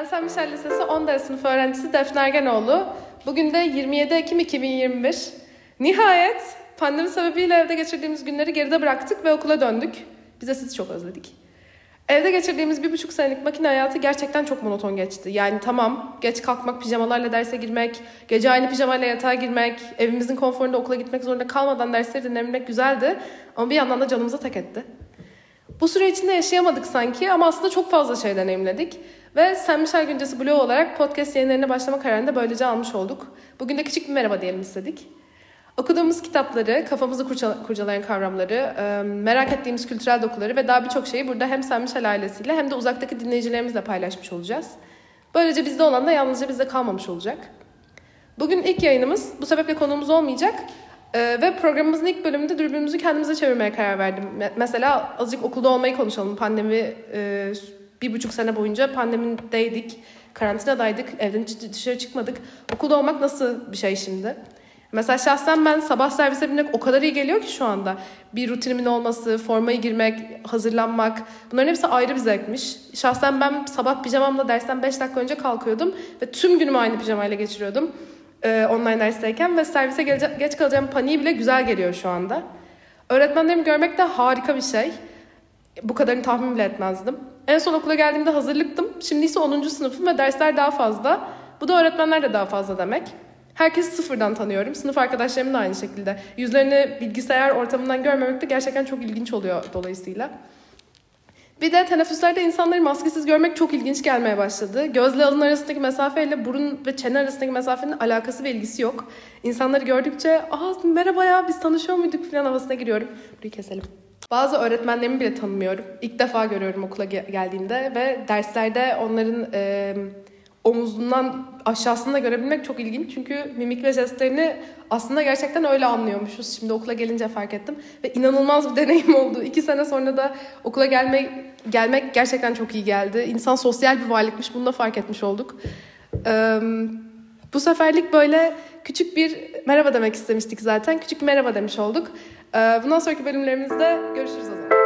Ben Sen Michel Lisesi 10. sınıf öğrencisi Defne Ergenoğlu. Bugün de 27 Ekim 2021. Nihayet pandemi sebebiyle evde geçirdiğimiz günleri geride bıraktık ve okula döndük. Biz de sizi çok özledik. Evde geçirdiğimiz bir buçuk senelik makine hayatı gerçekten çok monoton geçti. Yani tamam geç kalkmak, pijamalarla derse girmek, gece aynı pijamayla yatağa girmek, evimizin konforunda okula gitmek zorunda kalmadan dersleri dinlemek güzeldi. Ama bir yandan da canımıza tak etti. Bu süre içinde yaşayamadık sanki ama aslında çok fazla şey deneyimledik. Ve Sen Michel Güncesi Blue olarak podcast yayınlarına başlama kararını da böylece almış olduk. Bugün de küçük bir merhaba diyelim istedik. Okuduğumuz kitapları, kafamızı kurcalayan kavramları, merak ettiğimiz kültürel dokuları ve daha birçok şeyi burada hem Sen Michel ailesiyle hem de uzaktaki dinleyicilerimizle paylaşmış olacağız. Böylece bizde olan da yalnızca bizde kalmamış olacak. Bugün ilk yayınımız, bu sebeple konuğumuz olmayacak. Ee, ve programımızın ilk bölümünde dürbünümüzü kendimize çevirmeye karar verdim. Mesela azıcık okulda olmayı konuşalım. Pandemi e, bir buçuk sene boyunca pandemideydik. Karantinadaydık. Evden dışarı çıkmadık. Okulda olmak nasıl bir şey şimdi? Mesela şahsen ben sabah servise binmek o kadar iyi geliyor ki şu anda. Bir rutinimin olması, formayı girmek, hazırlanmak bunların hepsi ayrı bir zevkmiş. Şahsen ben sabah pijamamla dersten 5 dakika önce kalkıyordum ve tüm günümü aynı pijamayla geçiriyordum. E, online dersteyken ve servise gelece- geç kalacağım paniği bile güzel geliyor şu anda. Öğretmenlerimi görmek de harika bir şey. Bu kadarını tahmin bile etmezdim. En son okula geldiğimde hazırlıktım. Şimdi ise 10. sınıfım ve dersler daha fazla. Bu da öğretmenler de daha fazla demek. Herkesi sıfırdan tanıyorum. Sınıf arkadaşlarım da aynı şekilde. Yüzlerini bilgisayar ortamından görmemek de gerçekten çok ilginç oluyor dolayısıyla. Bir de teneffüslerde insanları maskesiz görmek çok ilginç gelmeye başladı. Gözle alın arasındaki mesafeyle burun ve çene arasındaki mesafenin alakası ve ilgisi yok. İnsanları gördükçe aa merhaba ya biz tanışıyor muyduk falan havasına giriyorum. Burayı keselim. Bazı öğretmenlerimi bile tanımıyorum. İlk defa görüyorum okula geldiğimde ve derslerde onların e, omuzundan aşağısında görebilmek çok ilginç. Çünkü mimik ve jestlerini aslında gerçekten öyle anlıyormuşuz. Şimdi okula gelince fark ettim. Ve inanılmaz bir deneyim oldu. İki sene sonra da okula gelmek, gelmek gerçekten çok iyi geldi. İnsan sosyal bir varlıkmış. Bunu da fark etmiş olduk. Ee, bu seferlik böyle küçük bir merhaba demek istemiştik zaten. Küçük bir merhaba demiş olduk. Ee, bundan sonraki bölümlerimizde görüşürüz o zaman.